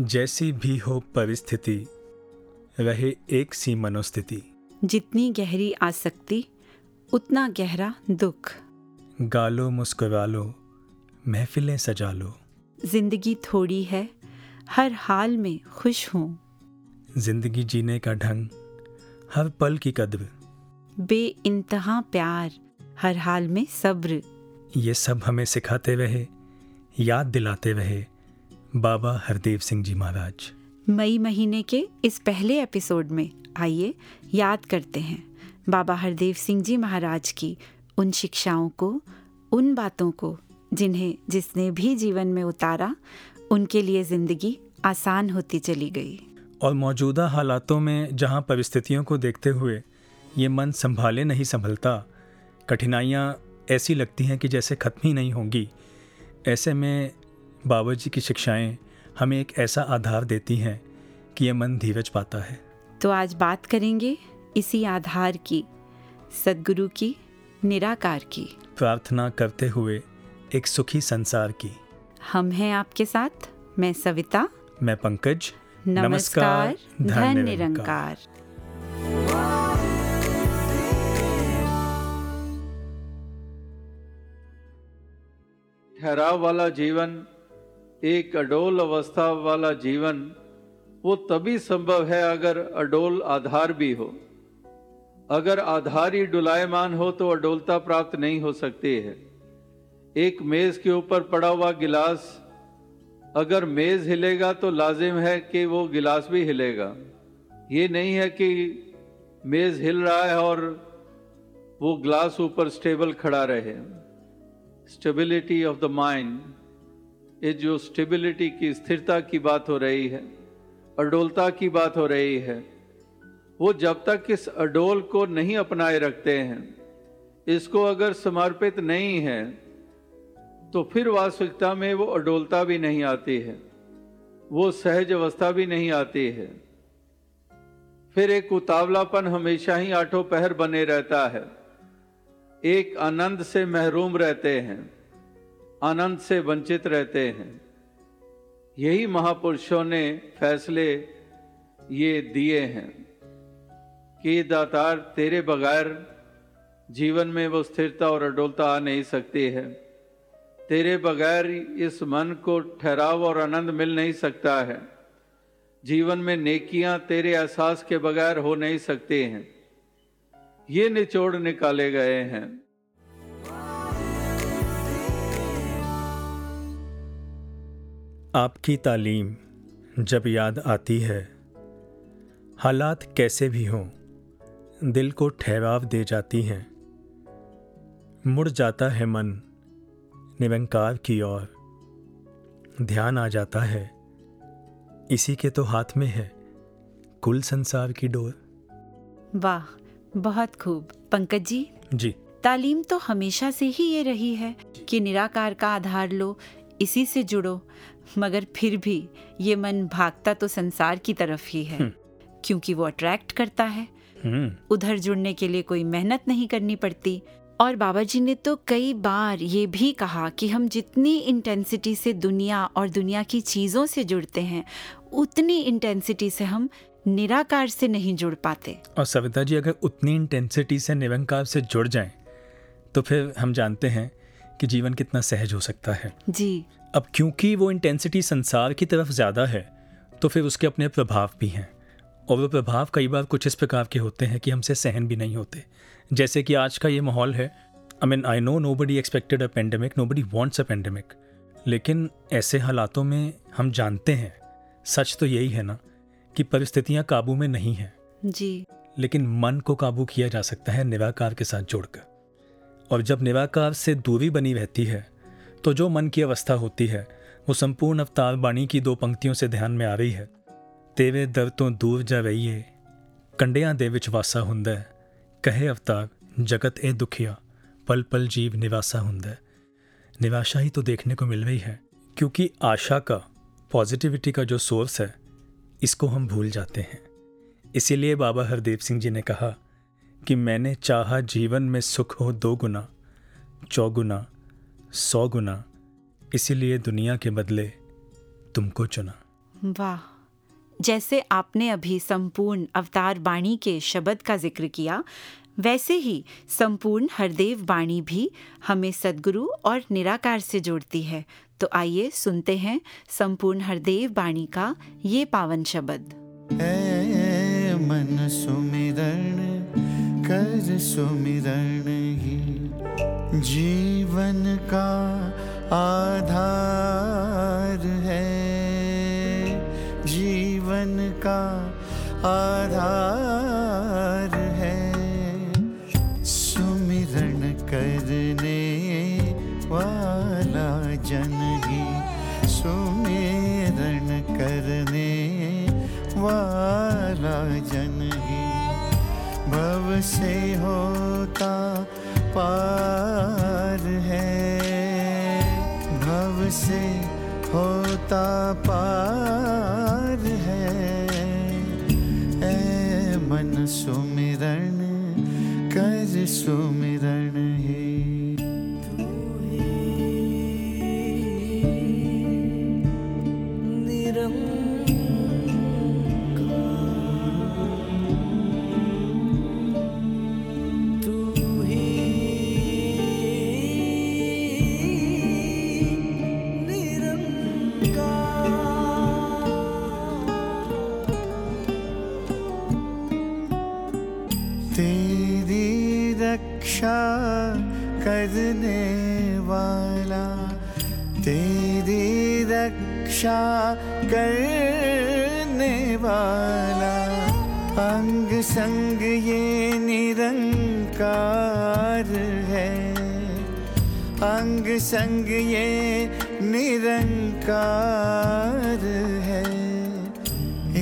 जैसी भी हो परिस्थिति रहे एक सी मनोस्थिति। जितनी गहरी आसक्ति उतना गहरा दुख। गालो मुस्कुरा लो महफिलें सजा लो ज़िंदगी थोड़ी है हर हाल में खुश हूँ। ज़िंदगी जीने का ढंग हर पल की कद्र। बे इंतहा प्यार हर हाल में सब्र। ये सब हमें सिखाते रहे याद दिलाते रहे। बाबा हरदेव सिंह जी महाराज। मई महीने के इस पहले एपिसोड में आइए याद करते हैं बाबा हरदेव सिंह जी महाराज की उन शिक्षाओं को उन बातों को जिन्हें जिसने भी जीवन में उतारा उनके लिए ज़िंदगी आसान होती चली गई। और मौजूदा हालातों में जहाँ परिस्थितियों को देखते हुए ये मन संभाले नहीं संभलता कठिनाइयाँ ऐसी लगती हैं कि जैसे ख़त्म ही नहीं होंगी। ऐसे में बाबा जी की शिक्षाएँ हमें एक ऐसा आधार देती हैं कि ये मन धीरज पाता है। तो आज बात करेंगे इसी आधार की सदगुरु की निराकार की। प्रार्थना करते हुए एक सुखी संसार की। हम हैं आपके साथ मैं सविता। मैं पंकज। नमस्कार धन निरंकार। ठहराव वाला जीवन एक अडोल अवस्था वाला जीवन वो तभी संभव है अगर अडोल आधार भी हो। अगर आधार ही डुलायमान हो तो अडोलता प्राप्त नहीं हो सकती है। एक मेज के ऊपर पड़ा हुआ गिलास अगर मेज हिलेगा तो लाजिम है कि वो गिलास भी हिलेगा। ये नहीं है कि मेज हिल रहा है और वो ग्लास ऊपर स्टेबल खड़ा रहे। स्टेबिलिटी ऑफ़ द माइंड ये जो स्टेबिलिटी की, स्थिरता की बात हो रही है, अडोलता की बात हो रही है, वो जब तक इस अडोल को नहीं अपनाए रखते हैं, इसको अगर समर्पित नहीं है तो फिर वास्तविकता में वो अडोलता भी नहीं आती है, वो सहज अवस्था भी नहीं आती है। फिर एक उतावलापन हमेशा ही आठों पहर बने रहता है, एक आनंद से महरूम रहते हैं। आनंद से वंचित रहते हैं। यही महापुरुषों ने फैसले ये दिए हैं कि दातार तेरे बगैर जीवन में वो स्थिरता और अडोलता आ नहीं सकती है। तेरे बगैर इस मन को ठहराव और आनंद मिल नहीं सकता है। जीवन में नेकियाँ तेरे एहसास के बगैर हो नहीं सकती हैं। ये निचोड़ निकाले गए हैं। आपकी तालीम जब याद आती है। हालात कैसे भी हों दिल को ठहराव दे जाती हैं। मुड़ जाता है मन निरंकार की ओर। ध्यान आ जाता है इसी के तो हाथ में है कुल संसार की डोर। वाह बहुत खूब। पंकज जी? जी। तालीम तो हमेशा से ही ये रही है कि निराकार का आधार लो इसी से जुड़ो। मगर फिर भी ये मन भागता तो संसार की तरफ़ ही है। क्योंकि वो अट्रैक्ट करता है। हम्म। उधर जुड़ने के लिए कोई मेहनत नहीं करनी पड़ती। और बाबा जी ने तो कई बार ये भी कहा कि हम जितनी इंटेंसिटी से दुनिया और दुनिया की चीज़ों से जुड़ते हैं उतनी इंटेंसिटी से हम निराकार से नहीं जुड़ पाते। और सविता जी अगर उतनी इंटेंसिटी से निरंकार से जुड़ जाएँ तो फिर हम जानते हैं कि जीवन कितना सहज हो सकता है। जी। अब क्योंकि वो इंटेंसिटी संसार की तरफ़ ज़्यादा है तो फिर उसके अपने प्रभाव भी हैं। और वो प्रभाव कई बार कुछ इस प्रकार के होते हैं कि हमसे सहन भी नहीं होते। जैसे कि आज का ये माहौल है I mean I know nobody expected a pandemic nobody wants a pandemic लेकिन ऐसे हालातों में हम जानते हैं सच तो यही है ना कि परिस्थितियाँ काबू में नहीं हैं। जी। लेकिन मन को काबू किया जा सकता है निराकार के साथ जोड़कर। और जब निराकार से दूरी बनी रहती है तो जो मन की अवस्था होती है वो संपूर्ण अवतार बाणी की दो पंक्तियों से ध्यान में आ रही है तेरे दर तो दूर जा रहीए ਕੰਡਿਆਂ ਦੇ ਵਿੱਚ ਵਾਸਾ ਹੁੰਦਾ ਹੈ ਕਹੇ ਅਵਤਾਰ जगत ए दुखिया पल पल जीव निवासा ਹੁੰਦਾ है निराशा ही तो देखने को मिल रही है क्योंकि आशा का पॉजिटिविटी का जो सोर्स है इसको हम भूल जाते हैं इसीलिए बाबा हरदेव सिंह जी ने कहा कि मैंने चाहा जीवन में सुख हो दो गुना चौगुना सौ गुना इसीलिए दुनिया के बदले तुमको चुना। वाह जैसे आपने अभी संपूर्ण अवतार बाणी के शब्द का ज़िक्र किया वैसे ही संपूर्ण हरदेव बाणी भी हमें सदगुरु और निराकार से जोड़ती है। तो आइए सुनते हैं संपूर्ण हरदेव बाणी का ये पावन शब्द। मन सुमिरण कर सुमिरण ही, जीवन का आधार है। जीवन का आधार है। सुमिरण करने वाला जन ही सुमिरण करने वाला जन ही। से होता पार है। भव से होता पार है। ए मन सुमिरन कर सुमिरण रक्षा करने वाला। अंग संग ये निरंकार है। अंग संग ये निरंकार है।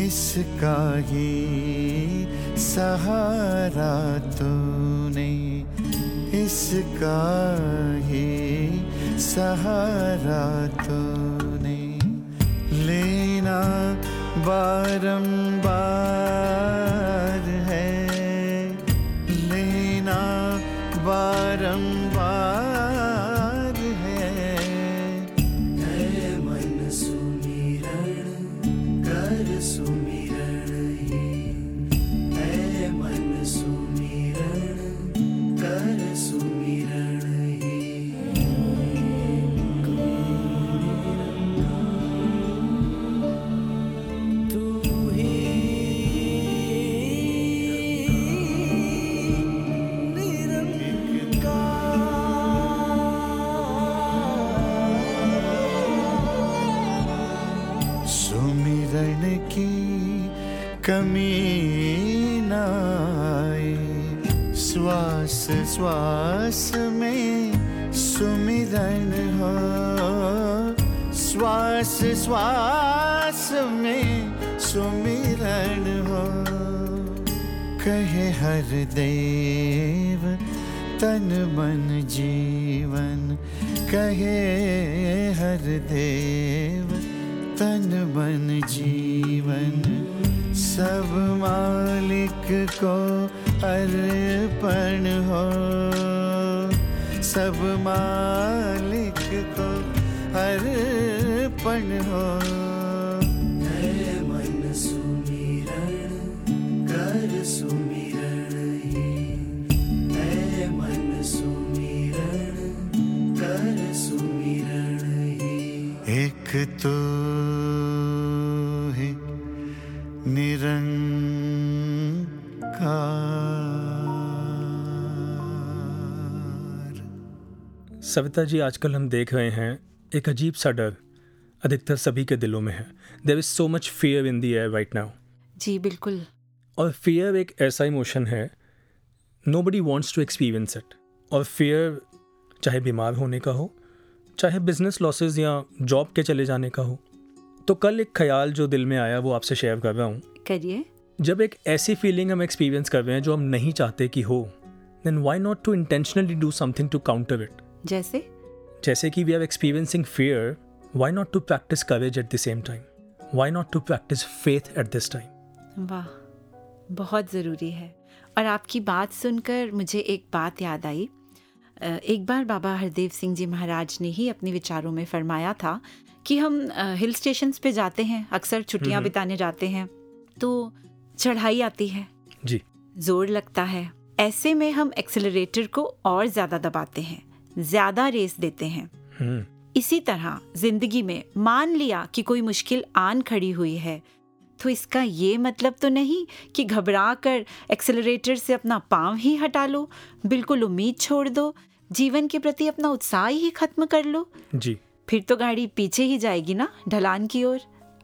इसका ही सहारा तूने। इसका ही सहारा तूने। वारम्ब श्वास में सुमिरन हो। श्वास श्वास में सुमिरन हो। कहे हर देव, तन मन जीवन। कहे हर देव, तन मन जीवन। सब मालिक को अर्पण हो। सब मालिक को अर्पण हो। मन सुमिरण कर सुमिरण ही मन सुमिरण कर सुमिरण एक तो सविता जी आजकल हम देख रहे हैं एक अजीब सा डर अधिकतर सभी के दिलों में है। There is so much fear in the air right now जी बिल्कुल। और फियर एक ऐसा इमोशन है nobody wants to experience it और फियर चाहे बीमार होने का हो चाहे बिज़नेस लॉसेज या जॉब के चले जाने का हो तो कल एक ख्याल जो दिल में आया वो आपसे शेयर कर रहा हूँ। करिए। जब एक ऐसी फीलिंग हम एक्सपीरियंस कर रहे हैं जो हम नहीं चाहते कि हो then why not to intentionally do something to counter it जैसे? जैसे कि we are experiencing fear why not to practice courage at the same time why not to practice faith at this time वाह बहुत ज़रूरी है। और आपकी बात सुनकर मुझे एक बात याद आई। एक बार बाबा हरदेव सिंह जी महाराज ने ही अपने विचारों में फरमाया था कि हम हिल स्टेशंस पे जाते हैं अक्सर छुट्टियाँ। बिताने जाते हैं तो चढ़ाई आती है। जी। ज़ोर लगता है। ऐसे में हम एक्सेलरेटर को और ज़्यादा दबाते हैं। ज़्यादा रेस देते हैं। हम्म। इसी तरह ज़िंदगी में मान लिया कि कोई मुश्किल आन खड़ी हुई है तो इसका ये मतलब तो नहीं कि घबरा कर एक्सेलरेटर से अपना पाँव ही हटा लो बिल्कुल उम्मीद छोड़ दो जीवन के प्रति अपना उत्साह ही खत्म कर लो। जी। फिर तो गाड़ी पीछे ही जाएगी ना ढलान की ओर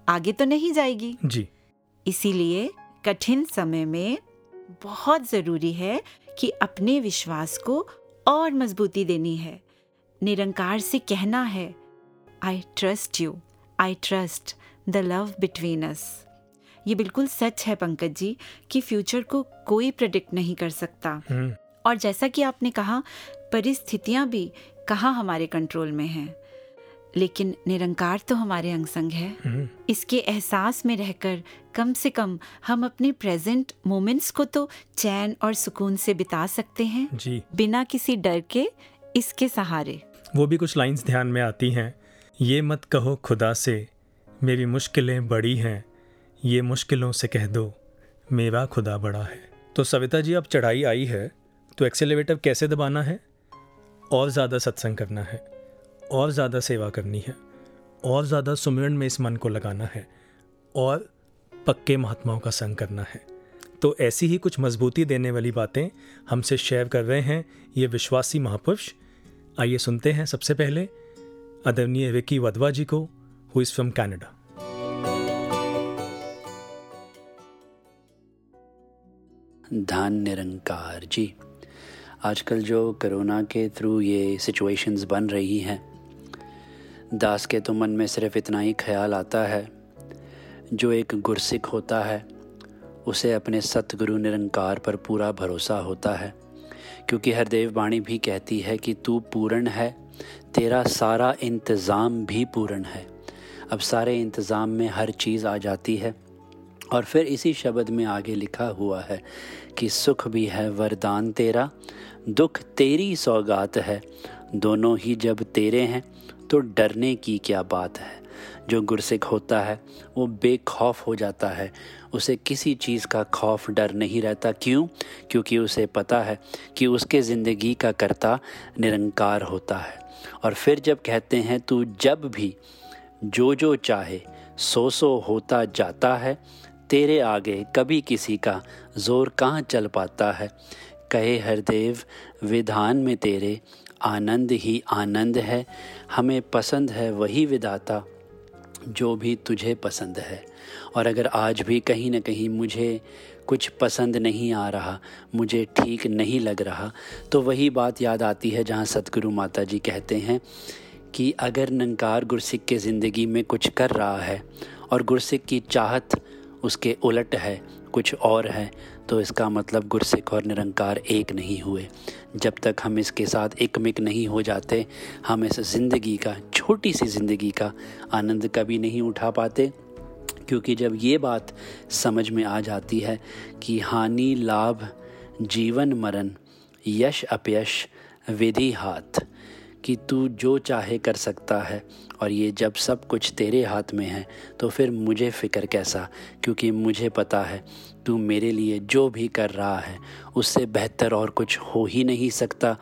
आगे तो नहीं जाएगी। जी। इसीलिए कठिन समय में बहुत ज़रूरी है कि अपने विश्वास को और मजबूती देनी है। निरंकार से कहना है I trust you I trust the love between us ये बिल्कुल सच है पंकज जी कि फ्यूचर को कोई प्रडिक्ट नहीं कर सकता। हम्म। और जैसा कि आपने कहा परिस्थितियाँ भी कहाँ हमारे कंट्रोल में हैं। लेकिन निरंकार तो हमारे अंग संग है। हम्म। इसके एहसास में रहकर कम से कम हम अपने प्रेजेंट मोमेंट्स को तो चैन और सुकून से बिता सकते हैं। जी। बिना किसी डर के इसके सहारे। वो भी कुछ लाइंस ध्यान में आती हैं। ये मत कहो खुदा से मेरी मुश्किलें बड़ी हैं। ये मुश्किलों से कह दो मेरा खुदा बड़ा है। तो सविता जी अब चढ़ाई आई है तो एक्सेलेरेटर कैसे दबाना है? और ज़्यादा सत्संग करना है। और ज़्यादा सेवा करनी है, और ज़्यादा सुमिरन में इस मन को लगाना है, और पक्के महात्माओं का संग करना है। तो ऐसी ही कुछ मजबूती देने वाली बातें हमसे शेयर कर रहे हैं ये विश्वासी महापुरुष। आइए सुनते हैं सबसे पहले आदरणीय विकी वधवा जी को हु इज़ फ्रॉम कैनेडा धन निरंकार जी, आजकल जो कोरोना के थ्रू ये सिचुएशंस बन रही हैं दास के तो मन में सिर्फ़ इतना ही ख्याल आता है। जो एक गुरसिक होता है, उसे अपने सतगुरु निरंकार पर पूरा भरोसा होता है। क्योंकि हरदेव वाणी भी कहती है कि तू पूर्ण है, तेरा सारा इंतज़ाम भी पूर्ण है। अब सारे इंतज़ाम में हर चीज़ आ जाती है और फिर इसी शब्द में आगे लिखा हुआ है कि सुख भी है वरदान तेरा, दुख तेरी सौगात है। दोनों ही जब तेरे हैं तो डरने की क्या बात है? जो गुरसिक होता है, वो बेखौफ हो जाता है। उसे किसी चीज़ का खौफ, डर नहीं रहता। क्यों? क्योंकि उसे पता है कि उसके ज़िंदगी का कर्ता निरंकार होता है। और फिर जब कहते हैं, तू जब भी जो जो चाहे सो सो होता जाता है, तेरे आगे कभी किसी का ज़ोर कहाँ चल पाता है? कहे हरदेव, विधान में तेरे आनंद ही आनंद है। हमें पसंद है वही विदाता जो भी तुझे पसंद है। और अगर आज भी कहीं ना कहीं मुझे कुछ पसंद नहीं आ रहा, मुझे ठीक नहीं लग रहा तो वही बात याद आती है जहाँ सतगुरु माता जी कहते हैं कि अगर नंकार गुरसिक के ज़िंदगी में कुछ कर रहा है और गुरसिक की चाहत उसके उलट है, कुछ और है तो इसका मतलब गुरसिक और निरंकार एक नहीं हुए। जब तक हम इसके साथ एकमिक नहीं हो जाते, हम इस ज़िंदगी का, छोटी सी ज़िंदगी का आनंद कभी नहीं उठा पाते। क्योंकि जब ये बात समझ में आ जाती है कि हानि, लाभ, जीवन मरण, यश, अपयश, विधि, हाथ, कि तू जो चाहे कर सकता है, और ये जब सब कुछ तेरे हाथ में है तो फिर मुझे फ़िक्र कैसा? क्योंकि मुझे पता है तू मेरे लिए जो भी कर रहा है, उससे बेहतर और कुछ हो ही नहीं सकता।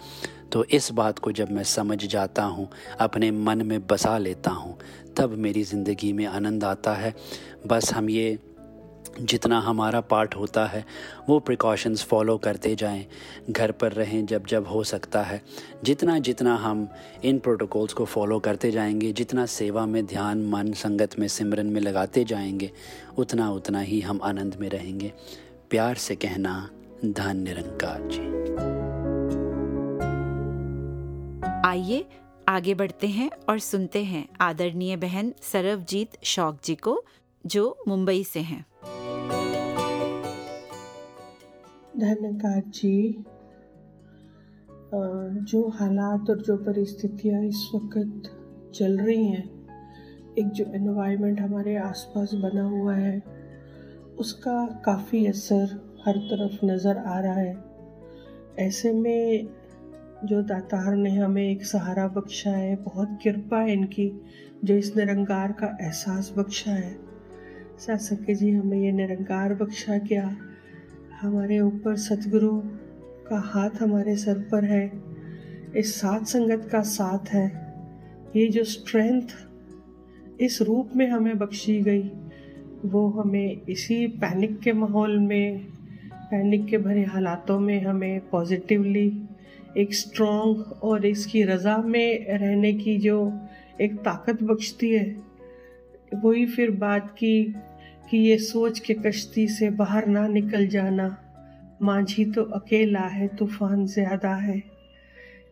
तो इस बात को जब मैं समझ जाता हूँ, अपने मन में बसा लेता हूँ, तब मेरी ज़िंदगी में आनंद आता है। बस हम ये जितना हमारा पार्ट होता है, वो प्रिकॉशंस फॉलो करते जाएँ। घर पर रहें जब जब हो सकता है। जितना जितना हम इन प्रोटोकॉल्स को फॉलो करते जाएँगे, जितना सेवा में ध्यान, मन, संगत में सिमरन में लगाते जाएँगे, उतना उतना ही हम आनंद में रहेंगे। प्यार से कहना, धन निरंकार जी। आइए, आगे बढ़ते हैं और सुनते हैं आदरणीय बहन सरवजीत शौक जी को जो मुंबई से हैं। धन्यकार जी। जो हालात और जो परिस्थितियाँ इस वक्त चल रही हैं, एक जो एनवायरनमेंट हमारे आसपास बना हुआ है, उसका काफ़ी असर हर तरफ़ नज़र आ रहा है। ऐसे में जो दातार ने हमें एक सहारा बख्शा है, बहुत कृपा है इनकी, जो इस निरंकार का एहसास बख्शा है। सासके जी, हमें ये निरंकार बख्शा क्या। हमारे ऊपर सतगुरु का हाथ हमारे सर पर है। इस साथ संगत का साथ है। ये जो स्ट्रेंथ इस रूप में हमें बख्शी गई, वो हमें इसी पैनिक के माहौल में पैनिक के भरे हालातों में हमें पॉजिटिवली एक स्ट्रॉन्ग और इसकी रज़ा में रहने की जो एक ताकत बख्शती है। वही फिर बात की कि ये सोच के कश्ती से बाहर ना निकल जाना। माझी तो अकेला है, तूफ़ान ज़्यादा है।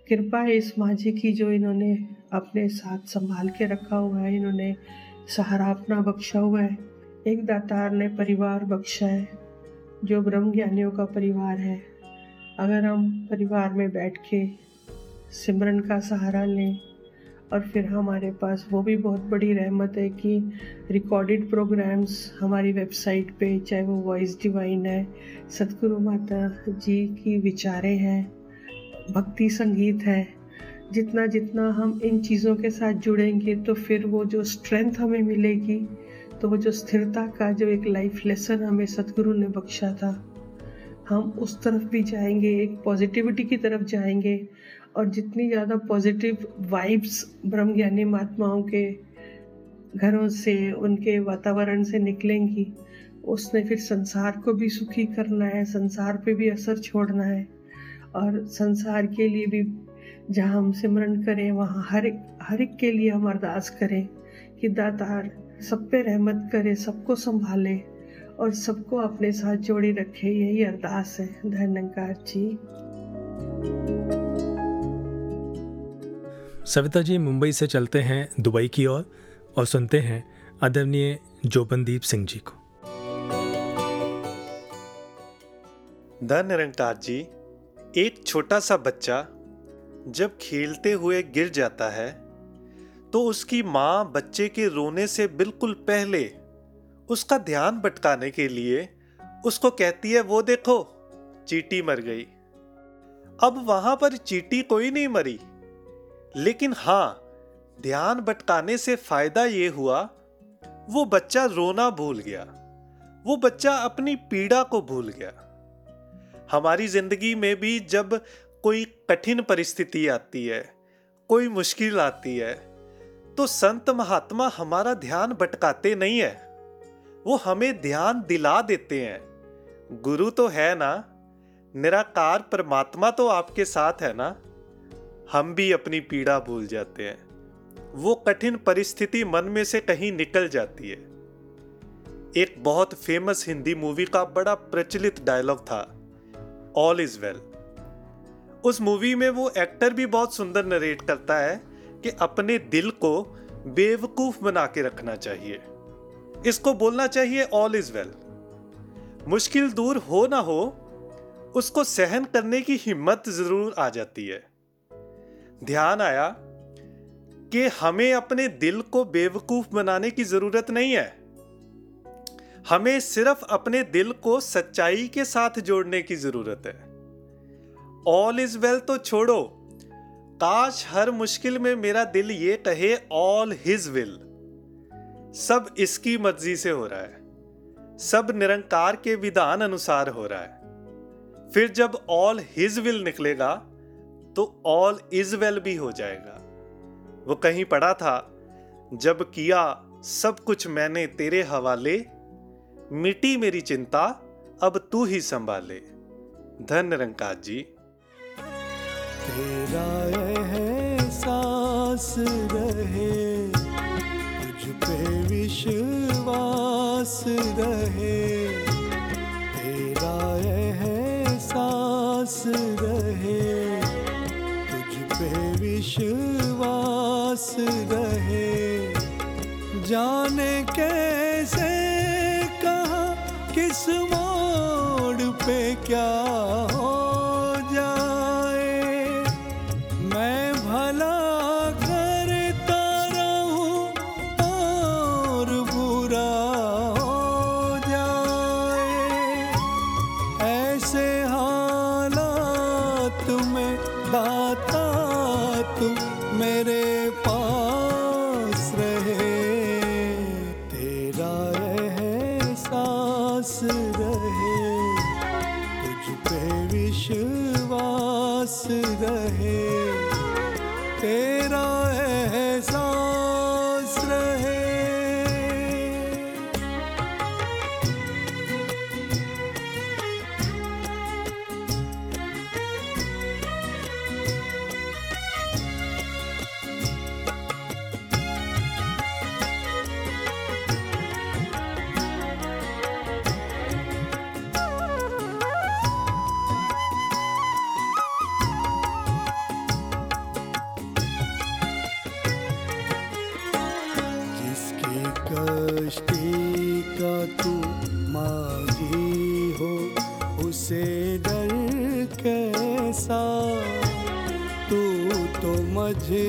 कृपा है इस माझी की जो इन्होंने अपने साथ संभाल के रखा हुआ है, इन्होंने सहारा अपना बख्शा हुआ है। एक दातार ने परिवार बख्शा है, जो ब्रह्म ज्ञानियों का परिवार है। अगर हम परिवार में बैठ के सिमरन का सहारा लें और फिर हमारे पास वो भी बहुत बड़ी रहमत है कि रिकॉर्डेड प्रोग्राम्स हमारी वेबसाइट पे, चाहे वो वॉइस डिवाइन है, सतगुरु माता जी की विचारें हैं, भक्ति संगीत है, जितना जितना हम इन चीज़ों के साथ जुड़ेंगे तो फिर वो जो स्ट्रेंथ हमें मिलेगी तो वो जो स्थिरता का जो एक लाइफ लेसन हमें सतगुरु ने बख्शा था, हम उस तरफ़ भी जाएँगे, एक पॉजिटिविटी की तरफ़ जाएँगे और जितनी ज़्यादा पॉजिटिव वाइब्स ब्रह्म ज्ञानी महात्माओं के घरों से, उनके वातावरण से निकलेंगी, उसने फिर संसार को भी सुखी करना है, संसार पे भी असर छोड़ना है। और संसार के लिए भी जहाँ हम सिमरन करें, वहाँ हर एक हर एक के लिए हम अरदास करें कि दातार सब पे रहमत करे, सबको संभाले और सबको अपने साथ जोड़े रखे। यही अरदास है, धन्यकार जी। सविता जी मुंबई से चलते हैं दुबई की ओर और, सुनते हैं आदरणीय जोबनदीप सिंह जी को। धन निरंकार जी एक छोटा सा बच्चा जब खेलते हुए गिर जाता है तो उसकी माँ बच्चे के रोने से बिल्कुल पहले उसका ध्यान भटकाने के लिए उसको कहती है वो देखो चीटी मर गई। अब वहाँ पर चीटी कोई नहीं मरी। लेकिन हाँ ध्यान भटकाने से फ़ायदा ये हुआ, वो बच्चा रोना भूल गया। वो बच्चा अपनी पीड़ा को भूल गया। हमारी ज़िंदगी में भी जब कोई कठिन परिस्थिति आती है, कोई मुश्किल आती है तो संत महात्मा हमारा ध्यान भटकाते नहीं है। वो हमें ध्यान दिला देते हैं। गुरु तो है ना? निराकार परमात्मा तो आपके साथ है ना? हम भी अपनी पीड़ा भूल जाते हैं। वो कठिन परिस्थिति मन में से कहीं निकल जाती है। एक बहुत फ़ेमस हिंदी मूवी का बड़ा प्रचलित डायलॉग था ऑल इज़ वेल उस मूवी में वो एक्टर भी बहुत सुंदर नरेट करता है कि अपने दिल को बेवकूफ़ बना के रखना चाहिए। इसको बोलना चाहिए ऑल इज़ वेल मुश्किल दूर हो ना हो, उसको सहन करने की हिम्मत ज़रूर आ जाती है। ध्यान आया कि हमें अपने दिल को बेवकूफ़ बनाने की ज़रूरत नहीं है। हमें सिर्फ़ अपने दिल को सच्चाई के साथ जोड़ने की ज़रूरत है। ऑल इज़ वेल तो छोड़ो। काश हर मुश्किल में मेरा दिल ये कहे ऑल हिज विल सब इसकी मर्ज़ी से हो रहा है। सब निरंकार के विधान अनुसार हो रहा है। फिर जब ऑल हिज विल निकलेगा तो ऑल इज़ वेल भी हो जाएगा। वो कहीं पढ़ा था, जब किया सब कुछ मैंने तेरे हवाले, मिटी मेरी चिंता अब तू ही संभाले। धन निरंकार जी। तेरा सांस रहे पे विश्वास रहे। तेरा एहसास रहे। तुझ विश्वास रहे। जाने कैसे कहा किस मोड़ पे क्या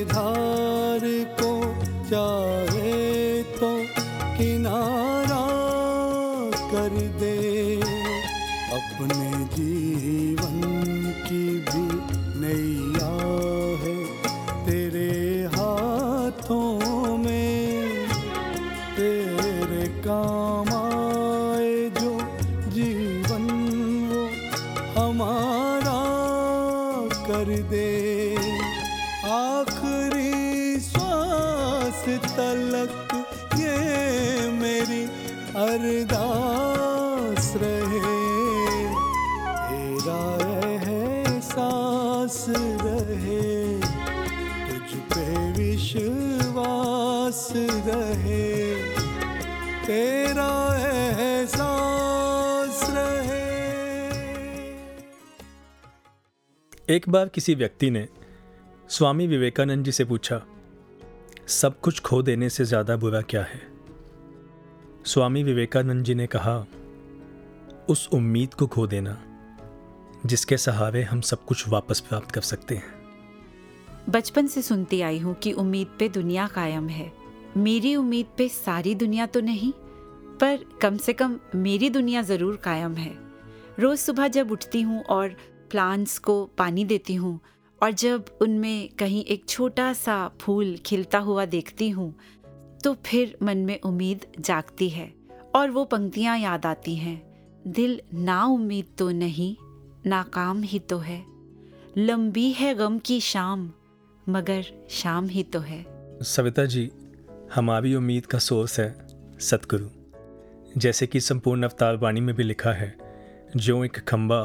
मझधार को चाहे तो किनारा एक बार किसी व्यक्ति ने स्वामी विवेकानंद जी से पूछा, सब कुछ खो देने से ज़्यादा बुरा क्या है? स्वामी विवेकानंद जी ने कहा, उस उम्मीद को खो देना, जिसके सहारे हम सब कुछ वापस प्राप्त कर सकते हैं। बचपन से सुनती आई हूँ कि उम्मीद पे दुनिया कायम है। मेरी उम्मीद पे सारी दुनिया तो नहीं, पर कम से कम मेरी दुनिया ज़रूर कायम है। रोज़ सुबह जब उठती हूँ और प्लांट्स को पानी देती हूँ और जब उनमें कहीं एक छोटा सा फूल खिलता हुआ देखती हूँ तो फिर मन में उम्मीद जागती है और वो पंक्तियाँ याद आती हैं। दिल ना उम्मीद तो नहीं नाकाम ही तो है। लंबी है गम की शाम, मगर शाम ही तो है। सविता जी, हमारी उम्मीद का सोर्स है सतगुरु। जैसे कि संपूर्ण अवतार वाणी में भी लिखा है जो एक खंबा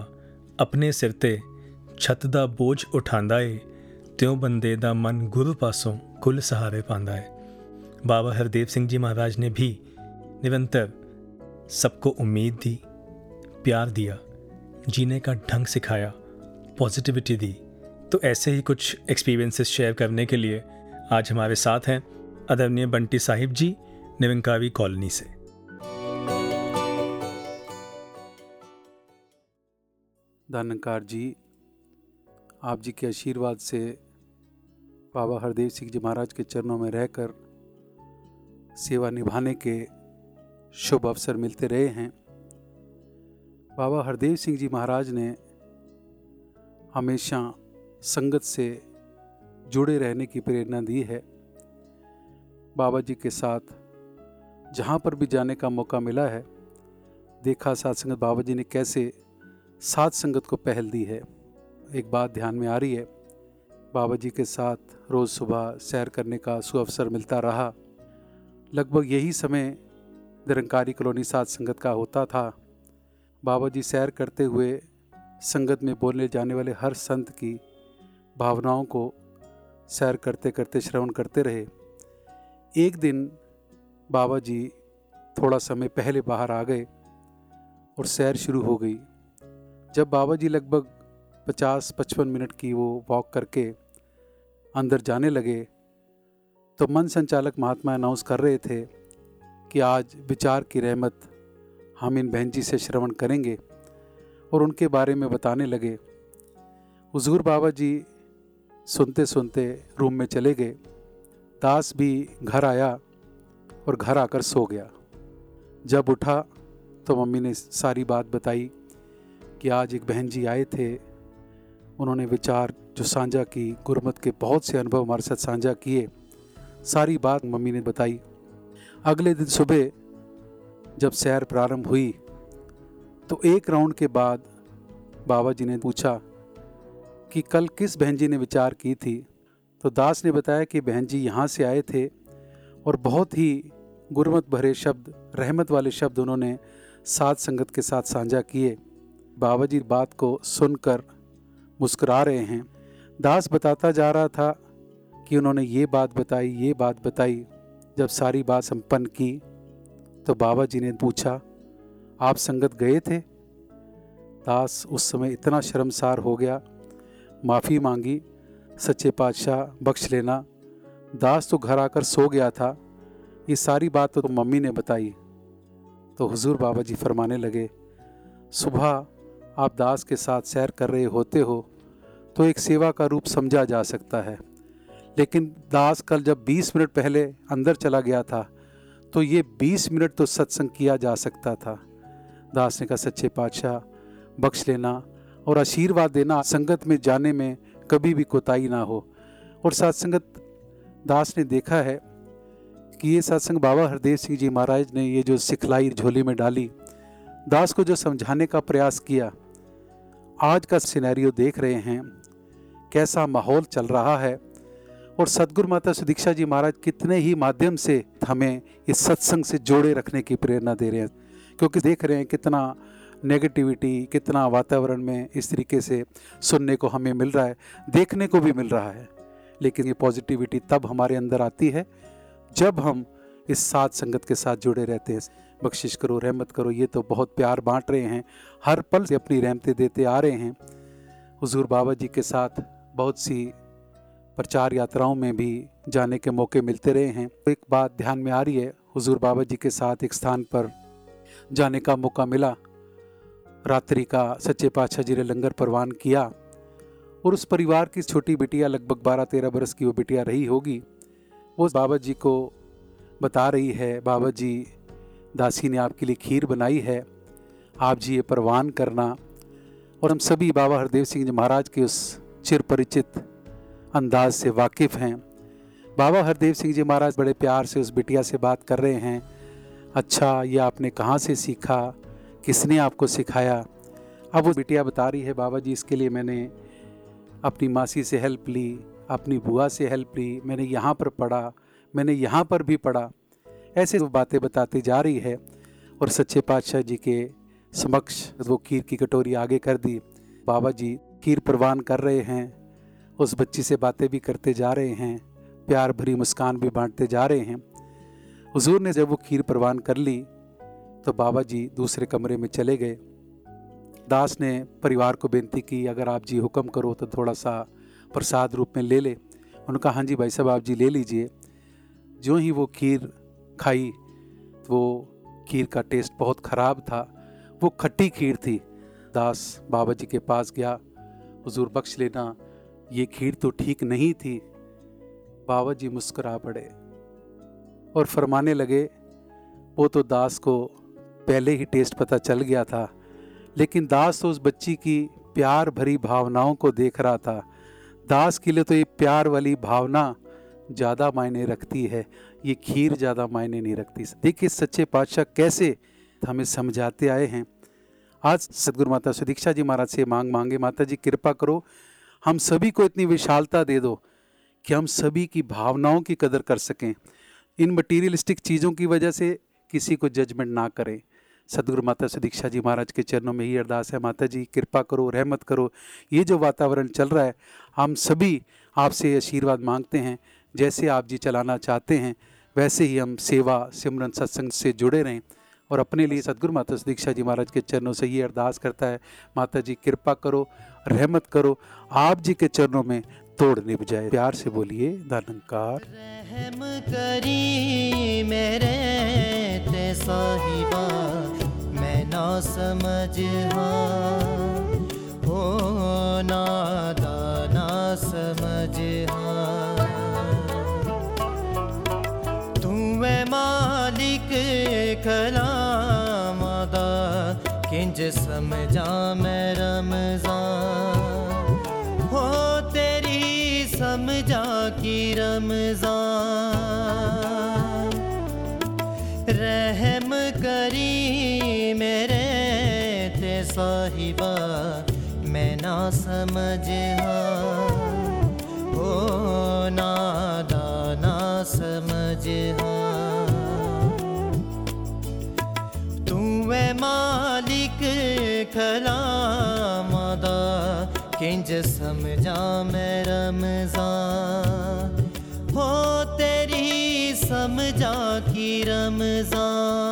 ਆਪਣੇ ਸਿਰ ਤੇ ਛੱਤ ਦਾ ਬੋਝ ਉਠਾਉਂਦਾ ਏ ਤਿਉ ਬੰਦੇ ਦਾ ਮਨ ਗੁਰੂ ਪਾਸੋਂ ਕੁੱਲ ਸਹਾਰੇ ਪਾਉਂਦਾ ਹੈ बाबा हरदेव सिंह जी महाराज ने भी निरंतर सबको उम्मीद दी प्यार दिया जीने का ढंग सिखाया पॉजिटिविटी दी तो ऐसे ही कुछ एक्सपीरियंसेस शेयर करने के लिए आज हमारे साथ हैं आदरणीय बंटी साहिब जी निरंकारी कॉलोनी से दानकार जी, आप जी के आशीर्वाद से बाबा हरदेव सिंह जी महाराज के चरणों में रहकर सेवा निभाने के शुभ अवसर मिलते रहे हैं। बाबा हरदेव सिंह जी महाराज ने हमेशा संगत से जुड़े रहने की प्रेरणा दी है। बाबा जी के साथ जहाँ पर भी जाने का मौका मिला है, देखा साथ संगत बाबा जी ने कैसे साथ संगत को पहल दी है। एक बात ध्यान में आ रही है। बाबा जी के साथ रोज़ सुबह सैर करने का सुअवसर मिलता रहा। लगभग यही समय निरंकारी कॉलोनी साथ संगत का होता था। बाबा जी सैर करते हुए संगत में बोलने जाने वाले हर संत की भावनाओं को सैर करते करते श्रवण करते रहे। एक दिन बाबा जी थोड़ा समय पहले बाहर आ गए और सैर शुरू हो गई। जब बाबा जी लगभग पचास पचपन मिनट की वो वॉक करके अंदर जाने लगे तो मन संचालक महात्मा अनाउंस कर रहे थे कि आज विचार की रहमत हम इन बहन जी से श्रवण करेंगे और उनके बारे में बताने लगे। हजूर बाबा जी सुनते सुनते रूम में चले गए। दास भी घर आया और घर आकर सो गया। जब उठा तो मम्मी ने सारी बात बताई कि आज एक बहन जी आए थे। उन्होंने विचार जो साझा की, गुरमत के बहुत से अनुभव हमारे साथ साझा किए। सारी बात मम्मी ने बताई। अगले दिन सुबह जब सैर प्रारंभ हुई तो एक राउंड के बाद बाबा जी ने पूछा कि कल किस बहन जी ने विचार की थी? तो दास ने बताया कि बहन जी यहाँ से आए थे और बहुत ही गुरमत भरे शब्द, रहमत वाले शब्द उन्होंने साथ संगत के साथ साझा किए। बाबा जी बात को सुनकर मुस्कुरा रहे हैं। दास बताता जा रहा था कि उन्होंने ये बात बताई, ये बात बताई, जब सारी बात संपन्न की तो बाबा जी ने पूछा, आप संगत गए थे? दास उस समय इतना शर्मसार हो गया। माफ़ी मांगी, सच्चे पातशाह बख्श लेना। दास तो घर आकर सो गया था। ये सारी बात तो मम्मी ने बताई। तो हुजूर बाबा जी फरमाने लगे, सुबह आप दास के साथ सैर कर रहे होते हो तो एक सेवा का रूप समझा जा सकता है। लेकिन दास कल जब 20 मिनट पहले अंदर चला गया था तो ये 20 मिनट तो सत्संग किया जा सकता था। दास ने कहा, सच्चे पातशाह, बख्श लेना और आशीर्वाद देना संगत में जाने में कभी भी कोताही ना हो। और सत्संगत दास ने देखा है कि ये सत्संग बाबा हरदेव सिंह जी महाराज ने ये जो सिखलाई झोली में डाली, दास को जो समझाने का प्रयास किया आज का सिनेरियो देख रहे हैं, कैसा माहौल चल रहा है। और सदगुरु माता सुदीक्षा जी महाराज कितने ही माध्यम से हमें इस सत्संग से जोड़े रखने की प्रेरणा दे रहे हैं, क्योंकि देख रहे हैं कितना नेगेटिविटी कितना वातावरण में इस तरीके से सुनने को हमें मिल रहा है, देखने को भी मिल रहा है। लेकिन ये पॉजिटिविटी तब हमारे अंदर आती है, जब हम इस साथ संगत के साथ जुड़े रहते हैं। बख्शिश करो, रहमत करो, ये तो बहुत प्यार बांट रहे हैं। हर पल से अपनी रहमतें देते आ रहे हैं। हुजूर बाबा जी के साथ बहुत सी प्रचार यात्राओं में भी जाने के मौके मिलते रहे हैं। एक बात ध्यान में आ रही है, हुजूर बाबा जी के साथ एक स्थान पर जाने का मौका मिला। रात्रि का सच्चे पातशाह जी ने लंगर परवान किया और उस परिवार की छोटी बिटिया, लगभग बारह तेरह बरस की वो बिटिया रही होगी। वो बाबा जी को बता रही है बाबा जी दासी ने आपके लिए खीर बनाई है आप जी ये परवान करना। और हम सभी बाबा हरदेव सिंह जी महाराज के उस चिर परिचित अंदाज से वाकिफ़ हैं। बाबा हरदेव सिंह जी महाराज बड़े प्यार से उस बिटिया से बात कर रहे हैं। अच्छा ये आपने कहाँ से सीखा? किसने आपको सिखाया? अब वो बिटिया बता रही है बाबा जी इसके लिए मैंने अपनी मासी से हेल्प ली अपनी बुआ से हेल्प ली मैंने यहाँ पर पढ़ा। मैंने यहाँ पर भी पढ़ा। ऐसे वो बातें बताती जा रही है और सच्चे पातशाह जी के समक्ष वो खीर की कटोरी आगे कर दी। बाबा जी खीर प्रवान कर रहे हैं, उस बच्ची से बातें भी करते जा रहे हैं, प्यार भरी मुस्कान भी बांटते जा रहे हैं। हुजूर ने जब वो खीर प्रवान कर ली तो बाबा जी दूसरे कमरे में चले गए। दास ने परिवार को बेनती की, अगर आप जी हुक्म करो तो थोड़ा सा प्रसाद रूप में ले ले। उन्होंने कहा हाँ जी भाई साहब, आप जी ले लीजिए। जो ही वो खीर खाई, वो खीर का टेस्ट बहुत ख़राब था। वो खट्टी खीर थी। दास बाबा जी के पास गया, हुजूर बख्श लेना, ये खीर तो ठीक नहीं थी। बाबा जी मुस्करा पड़े और फरमाने लगे, वो तो दास को पहले ही टेस्ट पता चल गया था, लेकिन दास तो उस बच्ची की प्यार भरी भावनाओं को देख रहा था। दास के लिए तो ये प्यार वाली भावना ज़्यादा मायने रखती है, ये खीर ज़्यादा मायने नहीं रखती। देखिए सच्चे पातशाह कैसे हमें समझाते आए हैं। आज सदगुरु माता सुदीक्षा जी महाराज से मांग मांगे, माता जी कृपा करो, हम सभी को इतनी विशालता दे दो कि हम सभी की भावनाओं की कदर कर सकें। इन मटीरियलिस्टिक चीज़ों की वजह से किसी को जजमेंट ना करें। सदगुरु माता सुदीक्षा जी महाराज के चरणों में ही अरदास है, माता जी कृपा करो, रहमत करो। ये जो वातावरण चल रहा है, हम सभी आपसे आशीर्वाद मांगते हैं। जैसे आप जी चलाना चाहते हैं, वैसे ही हम सेवा, सिमरन सत्संग से जुड़े रहें और अपने लिए सदगुरु माता दीक्षा जी महाराज के चरणों से ये अरदास करता है, माता जी कृपा करो, रहमत करो, आप जी के चरणों में तोड़ निभ जाए प्यार से बोलिए रहम करी मेरे साहिबा, मैं ना समझ हो। ना दाना समझ मैं मालिक कलाम किंज समझा मैं रमज़ान। हो तेरी समझा की रमज़ान। रहम करी मेरे ते साहिबा, मैं ना समझ हाँ नादा ना समझ खलामदा किंज समझा मैं रमजा हो तेरी समझा की रमज़ान।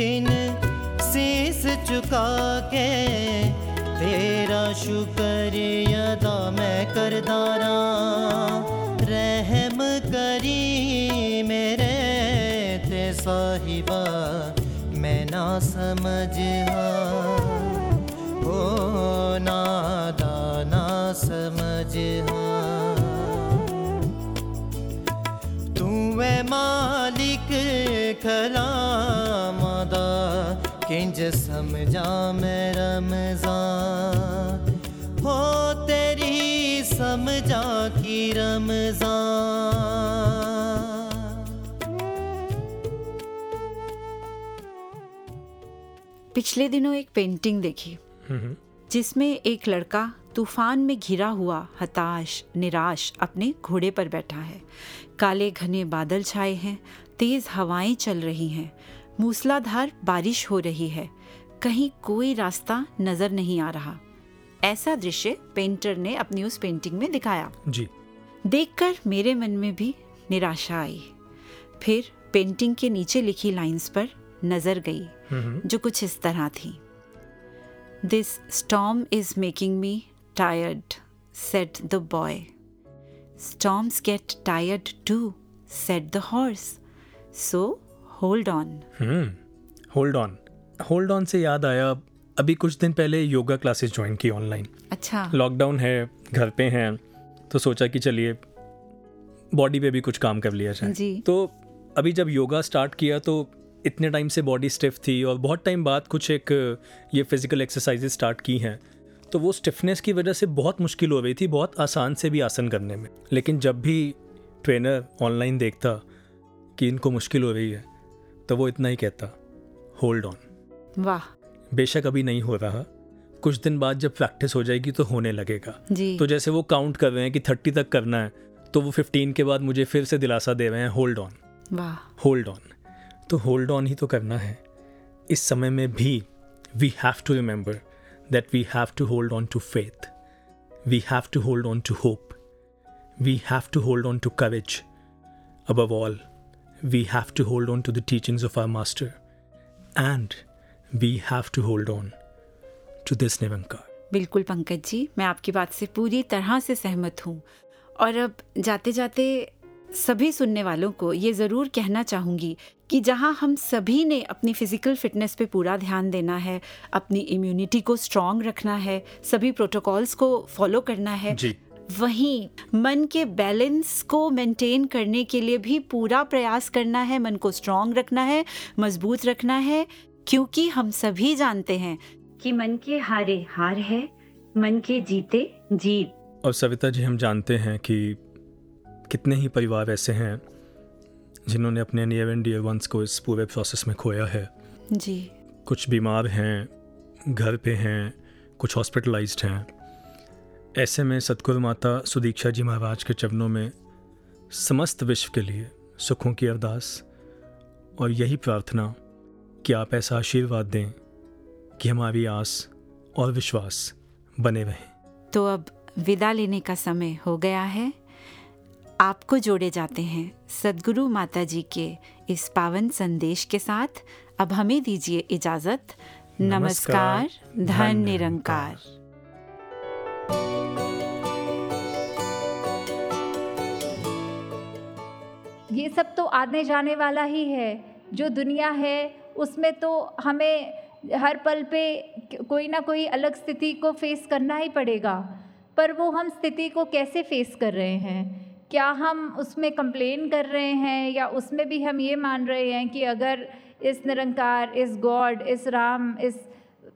छिन शीस चुका के तेरा शुक्र अदा मैं करदारा रहम करी मेरे ते साहिबा, मैं ना समझ हाँ। ना समझ हाँ। तू है मालिक खलामदा किंज समझा मैं रमज़ान हो तेरी समझा की रमज़ान। पिछले दिनों एक पेंटिंग देखी जिसमें एक लड़का तूफ़ान में घिरा हुआ हताश निराश अपने घोड़े पर बैठा है। काले घने बादल छाए हैं तेज हवाएँ चल रही हैं। मूसलाधार बारिश हो रही है। कहीं कोई रास्ता नज़र नहीं आ रहा। ऐसा दृश्य पेंटर ने अपनी उस पेंटिंग में दिखाया। जी। देखकर मेरे मन में भी निराशा आई। फिर पेंटिंग के नीचे लिखी लाइंस पर नज़र गई जो कुछ इस तरह थी। This storm is making me tired said the boy storms get tired too said the horse so hold on hold on hold on से याद आया अभी कुछ दिन पहले योगा क्लासेस ज्वाइन की ऑनलाइन अच्छा। लॉकडाउन है घर पे हैं तो सोचा कि चलिए बॉडी पे भी कुछ काम कर लिया जाए। जी। तो अभी जब योगा स्टार्ट किया तो इतने टाइम से बॉडी स्टिफ थी और बहुत टाइम बाद कुछ एक ये फ़िज़िकल एक्सरसाइजेज स्टार्ट की हैं। तो वो स्टिफनेस की वजह से बहुत मुश्किल हो रही थी बहुत आसान से भी आसन करने में। लेकिन जब भी ट्रेनर ऑनलाइन देखता कि इनको मुश्किल हो रही है तो वो इतना ही कहता होल्ड ऑन वाह। बेशक अभी नहीं हो रहा। कुछ दिन बाद जब प्रैक्टिस हो जाएगी तो होने लगेगा। जी। तो जैसे वो काउंट कर रहे हैं कि थर्टी तक करना है तो वो फिफ्टीन के बाद मुझे फिर से दिलासा दे रहे हैं होल्ड ऑन वाह। होल्ड ऑन तो होल्ड ऑन ही तो करना है। इस समय में भी we have to remember that we have to hold on to faith we have to hold on to hope we have to hold on to courage above all. We have to hold on to the teachings of our master and we have to hold on to this nivankar. बिल्कुल पंकज जी मैं आपकी बात से पूरी तरह से सहमत हूँ। और अब जाते जाते सभी सुनने वालों को ये ज़रूर कहना चाहूँगी कि जहाँ हम सभी ने अपनी फ़िज़िकल फिटनेस पे पूरा ध्यान देना है अपनी इम्यूनिटी को स्ट्रॉन्ग रखना है सभी प्रोटोकॉल्स को फॉलो करना है जी। वहीं मन के बैलेंस को मेंटेन करने के लिए भी पूरा प्रयास करना है मन को स्ट्रॉन्ग रखना है मज़बूत रखना है क्योंकि हम सभी जानते हैं कि मन के हारे हार है मन के जीते जीत। और सविता जी हम जानते हैं कि कितने ही परिवार ऐसे हैं जिन्होंने अपने नियर एंड डियर वंस को इस पूरे प्रोसेस में खोया है। जी। कुछ बीमार हैं घर पे हैं कुछ हॉस्पिटलाइज्ड हैं। ऐसे में सतगुरु माता सुदीक्षा जी महाराज के चरणों में समस्त विश्व के लिए सुखों की अरदास और यही प्रार्थना कि आप ऐसा आशीर्वाद दें कि हमारी आस और विश्वास बने रहें। तो अब विदा लेने का समय हो गया है। आपको जोड़े जाते हैं सदगुरु माता जी के इस पावन संदेश के साथ। अब हमें दीजिए इजाज़त। नमस्कार धन निरंकार। ये सब तो आने जाने वाला ही है। जो दुनिया है, उसमें तो हमें हर पल पे कोई ना कोई अलग स्थिति को फेस करना ही पड़ेगा। पर वो हम स्थिति को कैसे फेस कर रहे हैं? क्या हम उसमें कंप्लेन कर रहे हैं या उसमें भी हम ये मान रहे हैं कि अगर इस निरंकार, इस गॉड, इस राम, इस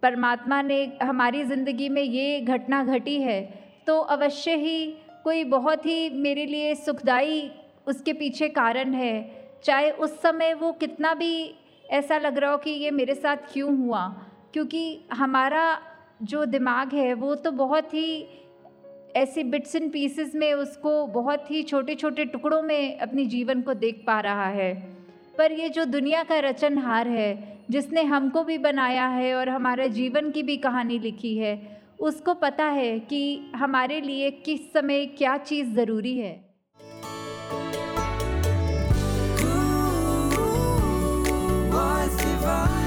परमात्मा ने हमारी ज़िंदगी में ये घटना घटी है तो अवश्य ही कोई बहुत ही मेरे लिए सुखदाई उसके पीछे कारण है। चाहे उस समय वो कितना भी ऐसा लग रहा हो कि ये मेरे साथ क्यों हुआ, क्योंकि हमारा जो दिमाग है, वो तो बहुत ही ऐसे बिट्स एंड पीसेस में उसको बहुत ही छोटे छोटे टुकड़ों में अपनी जीवन को देख पा रहा है। पर ये जो दुनिया का रचनहार है, जिसने हमको भी बनाया है और हमारे जीवन की भी कहानी लिखी है, उसको पता है कि हमारे लिए किस समय क्या चीज़ ज़रूरी है। was divine.